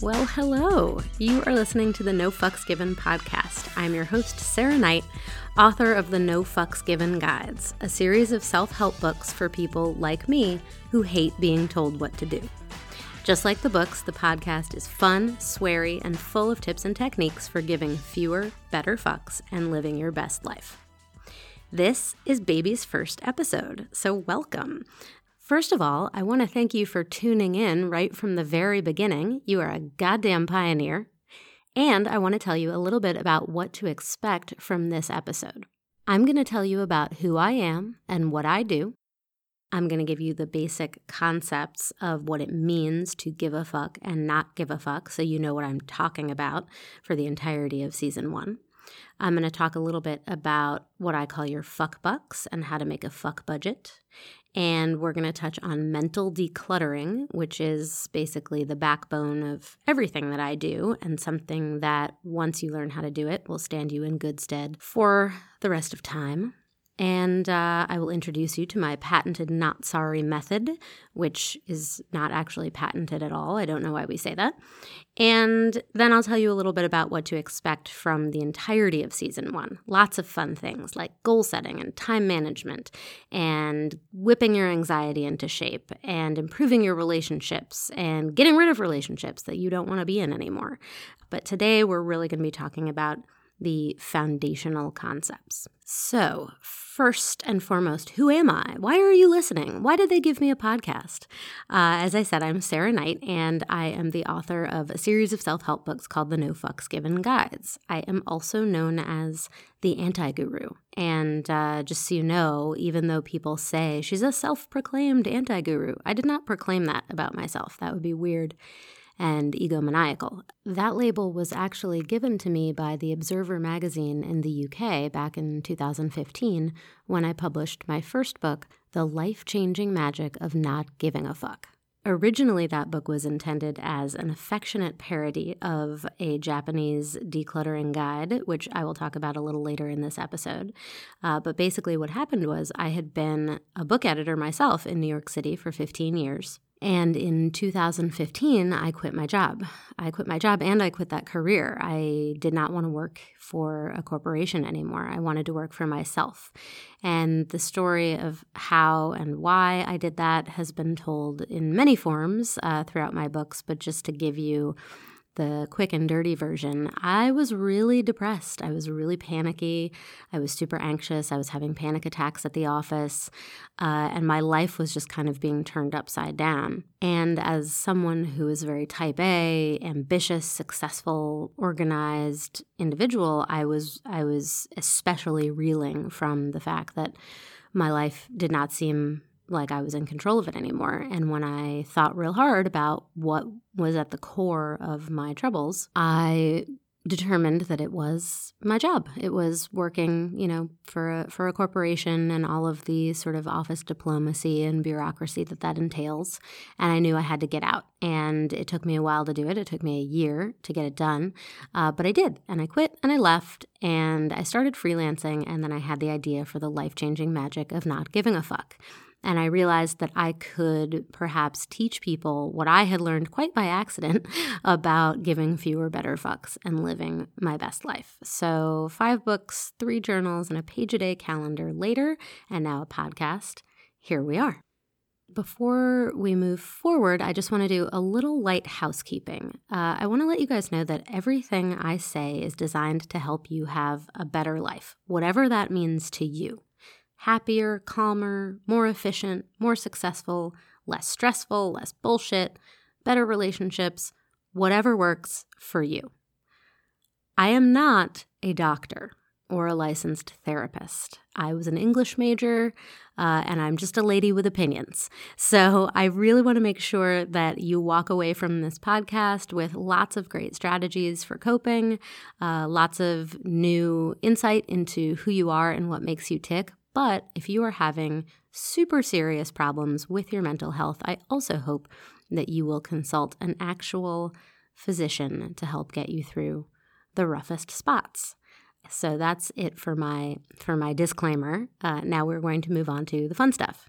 Well, hello. You are listening to the No Fucks Given podcast. I'm your host, Sarah Knight, author of the No Fucks Given Guides, a series of self help books for people like me who hate being told what to do. Just like the books, the podcast is fun, sweary, and full of tips and techniques for giving fewer, better fucks and living your best life. This is Baby's first episode, so welcome. First of all, I want to thank you for tuning in right from the very beginning. You are a goddamn pioneer. And I want to tell you a little bit about what to expect from this episode. I'm going to tell you about who I am and what I do. I'm going to give you the basic concepts of what it means to give a fuck and not give a fuck so you know what I'm talking about for the entirety of season one. I'm going to talk a little bit about what I call your fuck bucks and how to make a fuck budget. And we're going to touch on mental decluttering, which is basically the backbone of everything that I do, and something that once you learn how to do it will stand you in good stead for the rest of time. And uh, I will introduce you to my patented not sorry method, which is not actually patented at all. I don't know why we say that. And then I'll tell you a little bit about what to expect from the entirety of season one. Lots of fun things like goal setting and time management, and whipping your anxiety into shape, and improving your relationships, and getting rid of relationships that you don't want to be in anymore. But today we're really going to be talking about the foundational concepts. So, first and foremost, who am I? Why are you listening? Why did they give me a podcast? Uh, as I said, I'm Sarah Knight, and I am the author of a series of self help books called the No Fucks Given Guides. I am also known as the anti guru. And uh, just so you know, even though people say she's a self proclaimed anti guru, I did not proclaim that about myself. That would be weird and egomaniacal. That label was actually given to me by the Observer magazine in the UK back in 2015 when I published my first book, The Life Changing Magic of Not Giving a Fuck. Originally, that book was intended as an affectionate parody of a Japanese decluttering guide, which I will talk about a little later in this episode. Uh, but basically, what happened was I had been a book editor myself in New York City for 15 years. And in 2015, I quit my job. I quit my job and I quit that career. I did not want to work for a corporation anymore. I wanted to work for myself. And the story of how and why I did that has been told in many forms uh, throughout my books, but just to give you the quick and dirty version, I was really depressed. I was really panicky. I was super anxious. I was having panic attacks at the office. Uh, and my life was just kind of being turned upside down. And as someone who is very type A, ambitious, successful, organized individual, I was I was especially reeling from the fact that my life did not seem like I was in control of it anymore. And when I thought real hard about what was at the core of my troubles, I determined that it was my job. It was working, you know, for a, for a corporation and all of the sort of office diplomacy and bureaucracy that that entails. And I knew I had to get out. And it took me a while to do it. It took me a year to get it done, uh, but I did. And I quit and I left and I started freelancing. And then I had the idea for the life changing magic of not giving a fuck. And I realized that I could perhaps teach people what I had learned quite by accident about giving fewer better fucks and living my best life. So, five books, three journals, and a page a day calendar later, and now a podcast. Here we are. Before we move forward, I just want to do a little light housekeeping. Uh, I want to let you guys know that everything I say is designed to help you have a better life, whatever that means to you happier, calmer, more efficient, more successful, less stressful, less bullshit, better relationships, whatever works for you. I am not a doctor. or a licensed therapist. I was an English major uh, and I'm just a lady with opinions. So I really want to make sure that you walk away from this podcast with lots of great strategies for coping, uh, lots of new insight into who you are and what makes you tick. But if you are having super serious problems with your mental health, I also hope that you will consult an actual physician to help get you through the roughest spots. So that's it for my for my disclaimer. Uh, now we're going to move on to the fun stuff.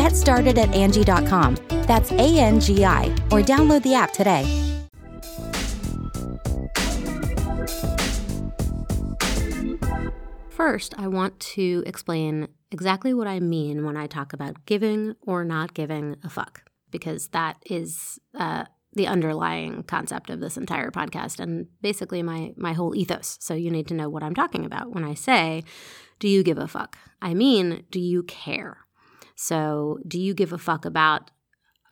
Get started at Angi.com. That's A N G I, or download the app today. First, I want to explain exactly what I mean when I talk about giving or not giving a fuck, because that is uh, the underlying concept of this entire podcast and basically my my whole ethos. So you need to know what I'm talking about when I say, "Do you give a fuck?" I mean, do you care? So, do you give a fuck about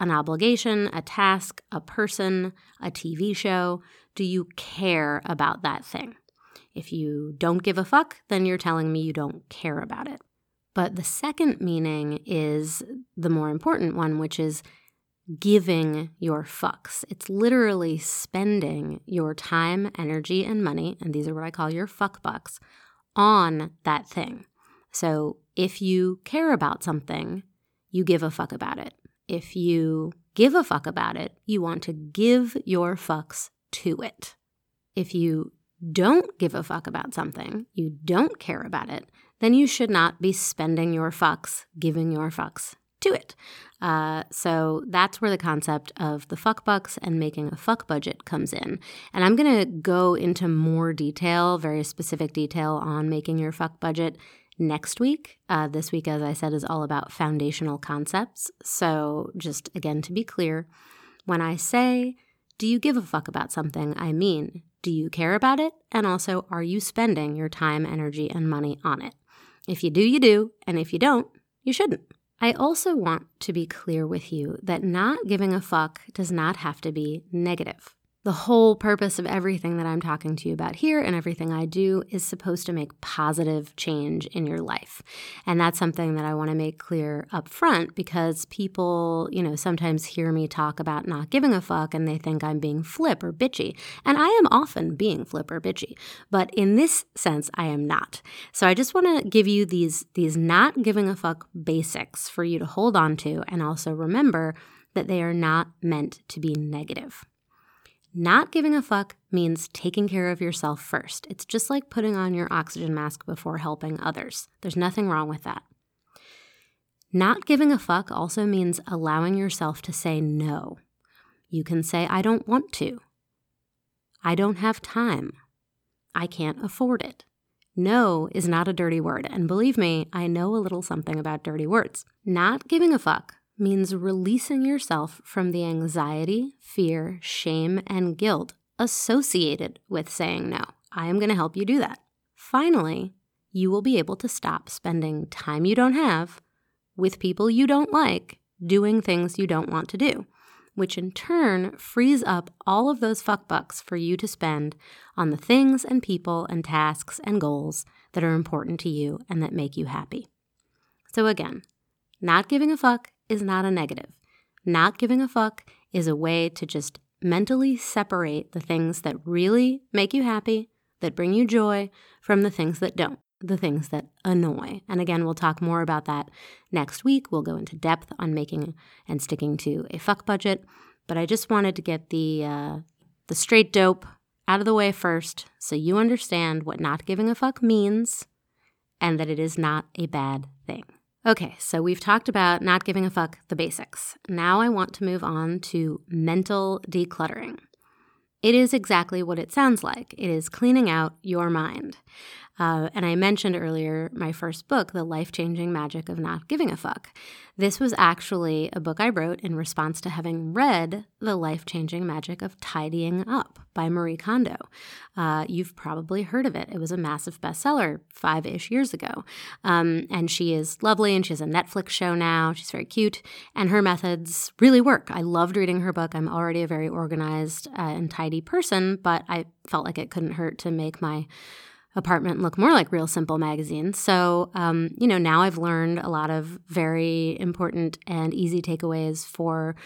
an obligation, a task, a person, a TV show? Do you care about that thing? If you don't give a fuck, then you're telling me you don't care about it. But the second meaning is the more important one, which is giving your fucks. It's literally spending your time, energy, and money, and these are what I call your fuck bucks, on that thing. So if you care about something, you give a fuck about it. If you give a fuck about it, you want to give your fucks to it. If you don't give a fuck about something, you don't care about it, then you should not be spending your fucks giving your fucks to it. Uh, so that's where the concept of the fuck bucks and making a fuck budget comes in. And I'm going to go into more detail, very specific detail on making your fuck budget next week. Uh, this week, as I said, is all about foundational concepts. So, just again to be clear, when I say, do you give a fuck about something? I mean, do you care about it? And also, are you spending your time, energy, and money on it? If you do, you do. And if you don't, you shouldn't. I also want to be clear with you that not giving a fuck does not have to be negative. The whole purpose of everything that I'm talking to you about here and everything I do is supposed to make positive change in your life. And that's something that I want to make clear up front because people, you know, sometimes hear me talk about not giving a fuck and they think I'm being flip or bitchy. And I am often being flip or bitchy, but in this sense I am not. So I just want to give you these these not giving a fuck basics for you to hold on to and also remember that they are not meant to be negative. Not giving a fuck means taking care of yourself first. It's just like putting on your oxygen mask before helping others. There's nothing wrong with that. Not giving a fuck also means allowing yourself to say no. You can say, I don't want to. I don't have time. I can't afford it. No is not a dirty word, and believe me, I know a little something about dirty words. Not giving a fuck means releasing yourself from the anxiety, fear, shame, and guilt associated with saying no. I am going to help you do that. Finally, you will be able to stop spending time you don't have with people you don't like doing things you don't want to do, which in turn frees up all of those fuck bucks for you to spend on the things and people and tasks and goals that are important to you and that make you happy. So, again, not giving a fuck is not a negative. Not giving a fuck is a way to just mentally separate the things that really make you happy, that bring you joy, from the things that don't, the things that annoy. And again, we'll talk more about that next week. We'll go into depth on making and sticking to a fuck budget. But I just wanted to get the uh, the straight dope out of the way first, so you understand what not giving a fuck means, and that it is not a bad thing. Okay, so we've talked about not giving a fuck, the basics. Now I want to move on to mental decluttering. It is exactly what it sounds like it is cleaning out your mind. Uh, and I mentioned earlier my first book, The Life Changing Magic of Not Giving a Fuck. This was actually a book I wrote in response to having read The Life Changing Magic of Tidying Up by Marie Kondo. Uh, you've probably heard of it. It was a massive bestseller five ish years ago. Um, and she is lovely and she has a Netflix show now. She's very cute. And her methods really work. I loved reading her book. I'm already a very organized uh, and tidy person, but I felt like it couldn't hurt to make my apartment look more like Real Simple magazine. So, um, you know, now I've learned a lot of very important and easy takeaways for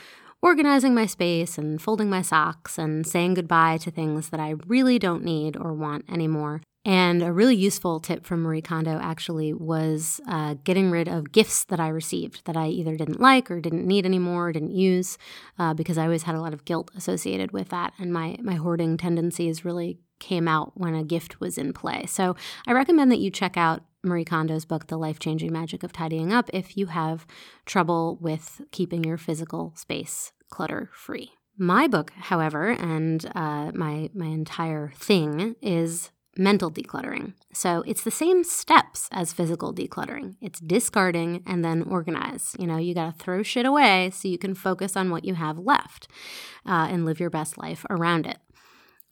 organizing my space and folding my socks and saying goodbye to things that I really don't need or want anymore. And a really useful tip from Marie Kondo actually was uh, getting rid of gifts that I received that I either didn't like or didn't need anymore, or didn't use, uh, because I always had a lot of guilt associated with that. And my, my hoarding tendencies really came out when a gift was in play. So I recommend that you check out Marie Kondo's book, The Life Changing Magic of Tidying Up, if you have trouble with keeping your physical space clutter free. My book, however, and uh, my my entire thing is mental decluttering. So it's the same steps as physical decluttering. It's discarding and then organize. You know, you got to throw shit away so you can focus on what you have left uh, and live your best life around it.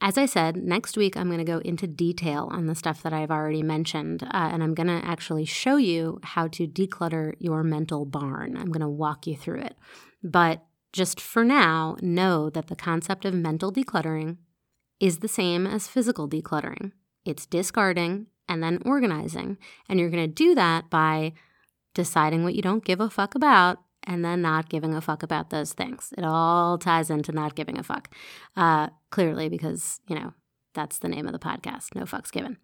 As I said, next week I'm going to go into detail on the stuff that I've already mentioned, uh, and I'm going to actually show you how to declutter your mental barn. I'm going to walk you through it. But just for now, know that the concept of mental decluttering is the same as physical decluttering it's discarding and then organizing. And you're going to do that by deciding what you don't give a fuck about and then not giving a fuck about those things. It all ties into not giving a fuck, uh, clearly, because, you know, that's the name of the podcast, No Fucks Given.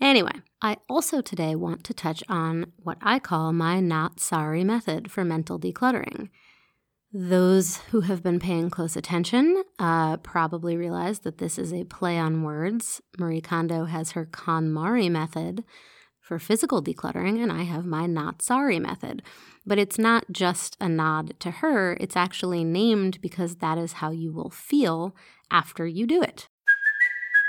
Anyway, I also today want to touch on what I call my not sorry method for mental decluttering. Those who have been paying close attention uh, probably realize that this is a play on words. Marie Kondo has her KonMari method for physical decluttering, and I have my not sorry method. But it's not just a nod to her, it's actually named because that is how you will feel after you do it.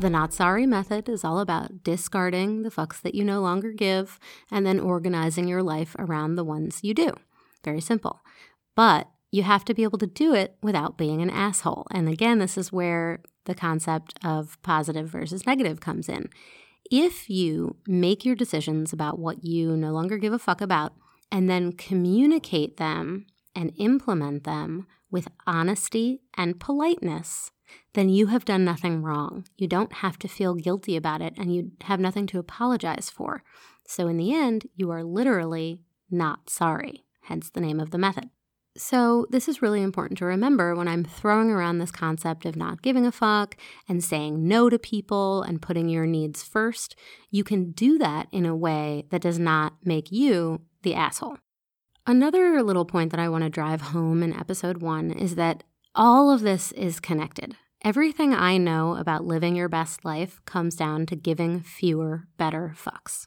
The Not Sorry method is all about discarding the fucks that you no longer give and then organizing your life around the ones you do. Very simple. But you have to be able to do it without being an asshole. And again, this is where the concept of positive versus negative comes in. If you make your decisions about what you no longer give a fuck about and then communicate them and implement them with honesty and politeness, then you have done nothing wrong. You don't have to feel guilty about it and you have nothing to apologize for. So, in the end, you are literally not sorry, hence the name of the method. So, this is really important to remember when I'm throwing around this concept of not giving a fuck and saying no to people and putting your needs first. You can do that in a way that does not make you the asshole. Another little point that I want to drive home in episode one is that all of this is connected. Everything I know about living your best life comes down to giving fewer, better fucks.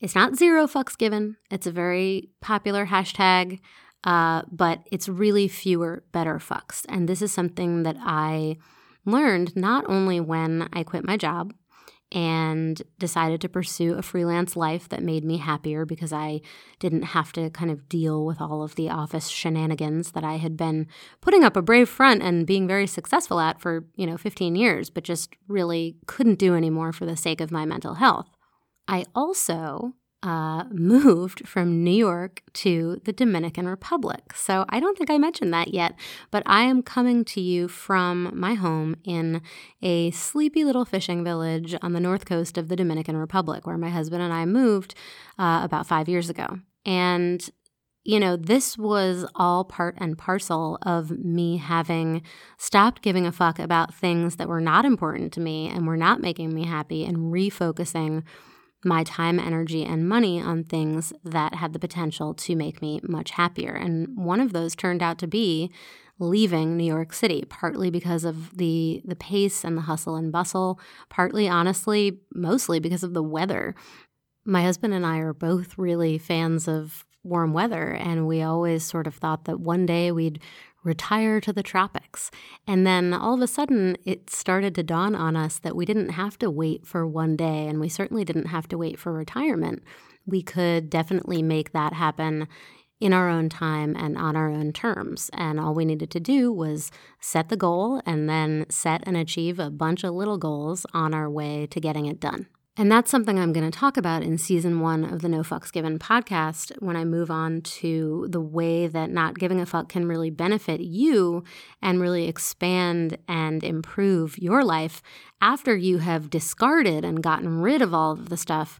It's not zero fucks given, it's a very popular hashtag. Uh, but it's really fewer, better fucks. And this is something that I learned not only when I quit my job and decided to pursue a freelance life that made me happier because I didn't have to kind of deal with all of the office shenanigans that I had been putting up a brave front and being very successful at for, you know, 15 years, but just really couldn't do anymore for the sake of my mental health. I also uh, moved from New York to the Dominican Republic. So I don't think I mentioned that yet, but I am coming to you from my home in a sleepy little fishing village on the north coast of the Dominican Republic, where my husband and I moved uh, about five years ago. And you know, this was all part and parcel of me having stopped giving a fuck about things that were not important to me and were not making me happy and refocusing my time, energy, and money on things that had the potential to make me much happier. And one of those turned out to be leaving New York City, partly because of the the pace and the hustle and bustle, partly honestly, mostly because of the weather. My husband and I are both really fans of warm weather. And we always sort of thought that one day we'd retire to the tropics. And then all of a sudden, it started to dawn on us that we didn't have to wait for one day, and we certainly didn't have to wait for retirement. We could definitely make that happen in our own time and on our own terms. And all we needed to do was set the goal and then set and achieve a bunch of little goals on our way to getting it done. And that's something I'm going to talk about in season one of the No Fucks Given podcast when I move on to the way that not giving a fuck can really benefit you and really expand and improve your life after you have discarded and gotten rid of all of the stuff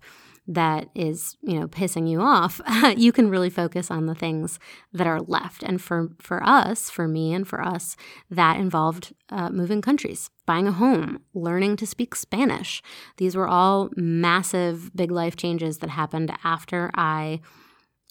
that is, you know, pissing you off, you can really focus on the things that are left. And for for us, for me and for us, that involved uh, moving countries, buying a home, learning to speak Spanish. These were all massive, big life changes that happened after I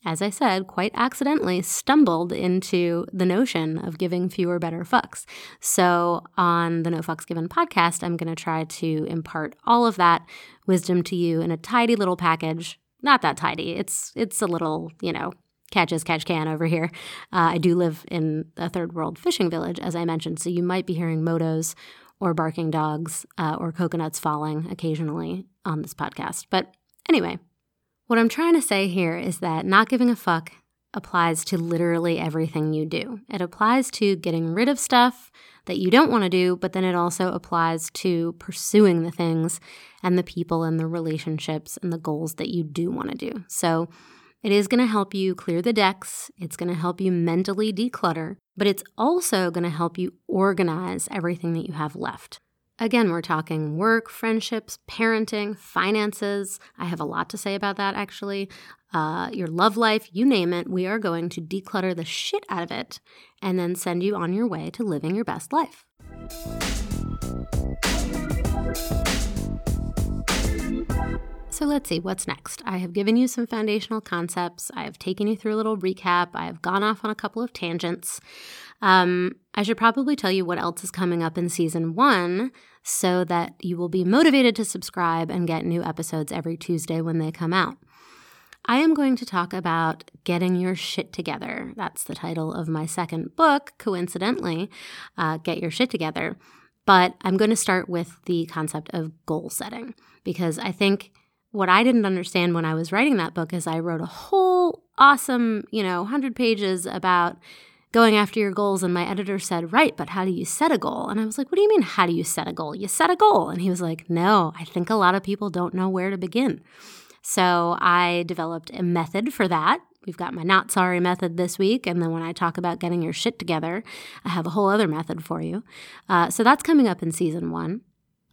as I said, quite accidentally stumbled into the notion of giving fewer, better fucks. So, on the No Fucks Given podcast, I'm going to try to impart all of that wisdom to you in a tidy little package. Not that tidy. It's it's a little, you know, catch as catch can over here. Uh, I do live in a third world fishing village, as I mentioned, so you might be hearing motos or barking dogs uh, or coconuts falling occasionally on this podcast. But anyway, what I'm trying to say here is that not giving a fuck applies to literally everything you do. It applies to getting rid of stuff that you don't want to do, but then it also applies to pursuing the things and the people and the relationships and the goals that you do want to do. So it is going to help you clear the decks, it's going to help you mentally declutter, but it's also going to help you organize everything that you have left. Again, we're talking work, friendships, parenting, finances. I have a lot to say about that actually. Uh, your love life, you name it. We are going to declutter the shit out of it and then send you on your way to living your best life. So let's see, what's next? I have given you some foundational concepts. I have taken you through a little recap. I have gone off on a couple of tangents. Um, I should probably tell you what else is coming up in season one so that you will be motivated to subscribe and get new episodes every Tuesday when they come out. I am going to talk about getting your shit together. That's the title of my second book, coincidentally, uh, Get Your Shit Together. But I'm going to start with the concept of goal setting because I think what I didn't understand when I was writing that book is I wrote a whole awesome, you know, 100 pages about going after your goals. And my editor said, Right, but how do you set a goal? And I was like, What do you mean, how do you set a goal? You set a goal. And he was like, No, I think a lot of people don't know where to begin. So I developed a method for that. We've got my not sorry method this week. And then when I talk about getting your shit together, I have a whole other method for you. Uh, so that's coming up in season one.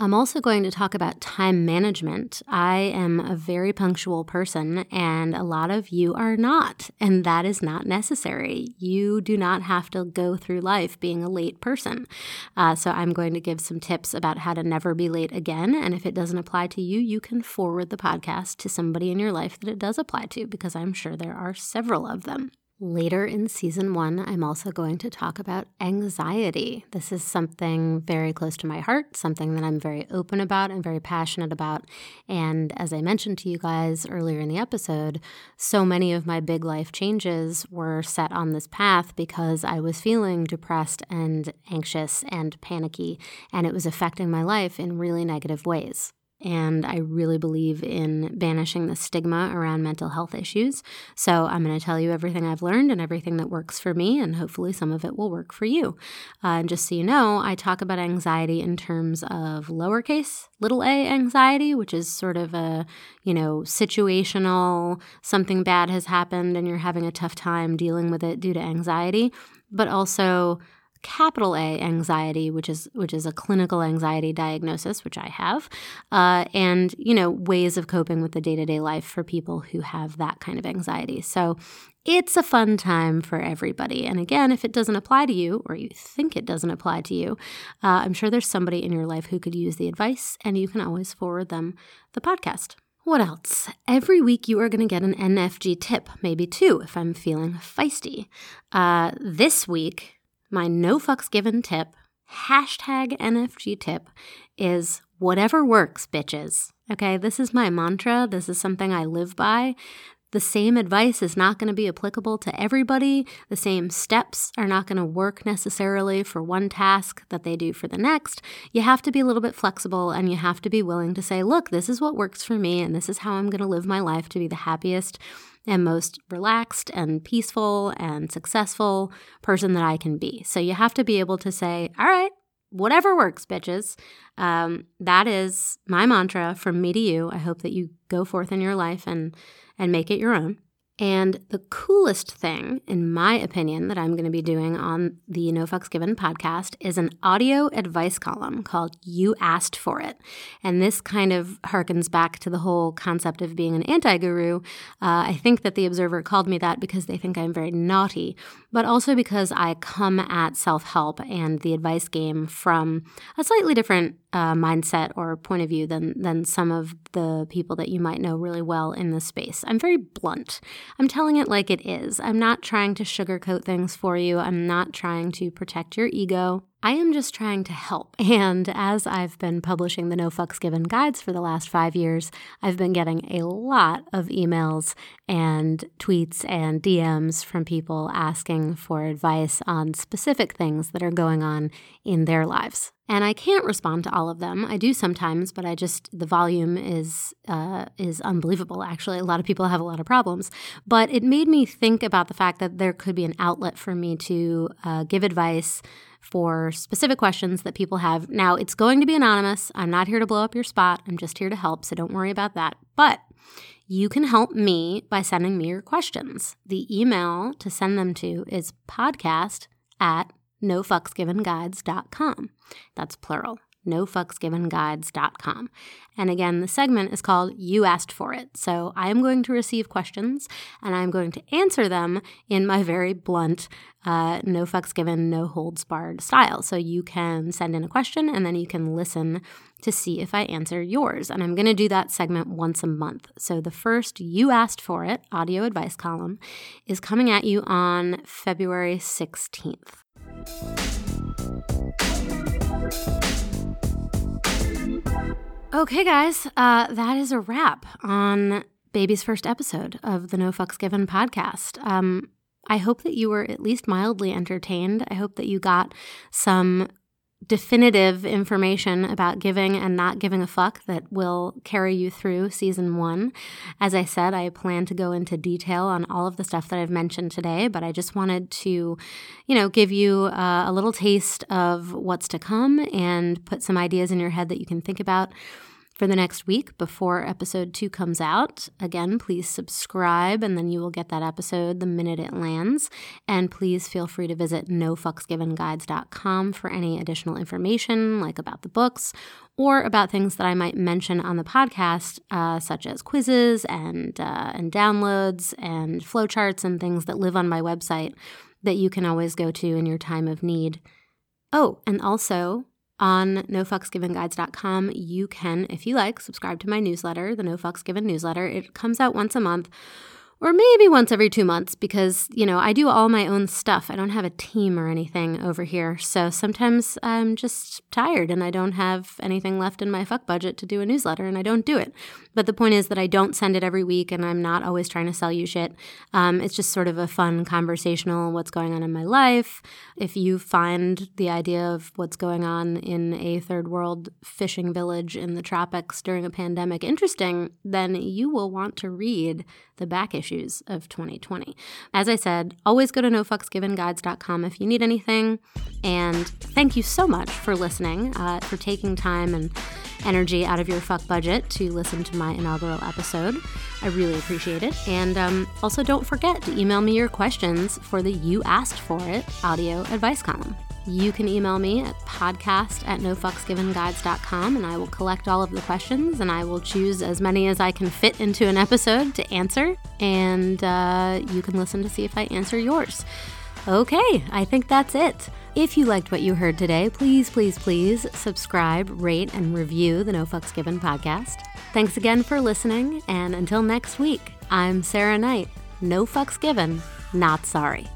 I'm also going to talk about time management. I am a very punctual person, and a lot of you are not, and that is not necessary. You do not have to go through life being a late person. Uh, so, I'm going to give some tips about how to never be late again. And if it doesn't apply to you, you can forward the podcast to somebody in your life that it does apply to, because I'm sure there are several of them. Later in season one, I'm also going to talk about anxiety. This is something very close to my heart, something that I'm very open about and very passionate about. And as I mentioned to you guys earlier in the episode, so many of my big life changes were set on this path because I was feeling depressed and anxious and panicky, and it was affecting my life in really negative ways and I really believe in banishing the stigma around mental health issues. So I'm going to tell you everything I've learned and everything that works for me, and hopefully some of it will work for you. Uh, and just so you know, I talk about anxiety in terms of lowercase little a anxiety, which is sort of a, you know, situational, something bad has happened and you're having a tough time dealing with it due to anxiety, but also capital A anxiety, which is which is a clinical anxiety diagnosis, which I have, uh, and you know ways of coping with the day to day life for people who have that kind of anxiety. So it's a fun time for everybody. And again, if it doesn't apply to you, or you think it doesn't apply to you, uh, I'm sure there's somebody in your life who could use the advice, and you can always forward them the podcast. What else? Every week you are going to get an NFG tip, maybe two if I'm feeling feisty. Uh, this week, my no fucks given tip, hashtag NFG tip, is whatever works, bitches. Okay, this is my mantra. This is something I live by. The same advice is not going to be applicable to everybody. The same steps are not going to work necessarily for one task that they do for the next. You have to be a little bit flexible and you have to be willing to say, look, this is what works for me and this is how I'm going to live my life to be the happiest and most relaxed and peaceful and successful person that I can be. So you have to be able to say, all right, whatever works, bitches. Um, that is my mantra from me to you. I hope that you go forth in your life and and make it your own. And the coolest thing, in my opinion, that I'm going to be doing on the No Fucks Given podcast is an audio advice column called You Asked For It. And this kind of harkens back to the whole concept of being an anti guru. Uh, I think that the Observer called me that because they think I'm very naughty, but also because I come at self help and the advice game from a slightly different uh, mindset or point of view than than some of the people that you might know really well in this space. I'm very blunt. I'm telling it like it is. I'm not trying to sugarcoat things for you. I'm not trying to protect your ego. I am just trying to help. And as I've been publishing the No Fucks Given guides for the last five years, I've been getting a lot of emails and tweets and DMs from people asking for advice on specific things that are going on in their lives. And I can't respond to all of them. I do sometimes, but I just the volume is uh, is unbelievable. Actually, a lot of people have a lot of problems. But it made me think about the fact that there could be an outlet for me to uh, give advice for specific questions that people have. Now, it's going to be anonymous. I'm not here to blow up your spot. I'm just here to help, so don't worry about that. But you can help me by sending me your questions. The email to send them to is podcast at nofucksgivenguides.com. That's plural nofucksgivenguides.com. And again, the segment is called You Asked For It. So I am going to receive questions and I'm going to answer them in my very blunt, uh, no fucks given, no holds barred style. So you can send in a question and then you can listen to see if I answer yours. And I'm going to do that segment once a month. So the first You Asked For It audio advice column is coming at you on February 16th. Okay, guys, uh, that is a wrap on Baby's first episode of the No Fucks Given podcast. Um, I hope that you were at least mildly entertained. I hope that you got some definitive information about giving and not giving a fuck that will carry you through season one. As I said, I plan to go into detail on all of the stuff that I've mentioned today, but I just wanted to, you know, give you uh, a little taste of what's to come and put some ideas in your head that you can think about for the next week before episode two comes out. Again, please subscribe and then you will get that episode the minute it lands. And please feel free to visit nofucksgivenguides.com for any additional information, like about the books or about things that I might mention on the podcast, uh, such as quizzes and, uh, and downloads and flowcharts and things that live on my website that you can always go to in your time of need. Oh, and also, on nofucksgivenguides.com. You can, if you like, subscribe to my newsletter, the No Fucks Given newsletter. It comes out once a month or maybe once every two months because, you know, I do all my own stuff. I don't have a team or anything over here. So sometimes I'm just tired and I don't have anything left in my fuck budget to do a newsletter and I don't do it. But the point is that I don't send it every week and I'm not always trying to sell you shit. Um, it's just sort of a fun conversational what's going on in my life. If you find the idea of what's going on in a third world fishing village in the tropics during a pandemic interesting, then you will want to read the back issues of 2020. As I said, always go to nofucksgivenguides.com if you need anything. And thank you so much for listening, uh, for taking time and energy out of your fuck budget to listen to my inaugural episode. I really appreciate it. And um, also, don't forget to email me your questions for the You Asked For It audio advice column. You can email me at podcast at nofucksgivenguides.com and I will collect all of the questions and I will choose as many as I can fit into an episode to answer. And uh, you can listen to see if I answer yours. Okay, I think that's it. If you liked what you heard today, please, please, please subscribe, rate, and review the No Fucks Given podcast. Thanks again for listening, and until next week, I'm Sarah Knight. No fucks given, not sorry.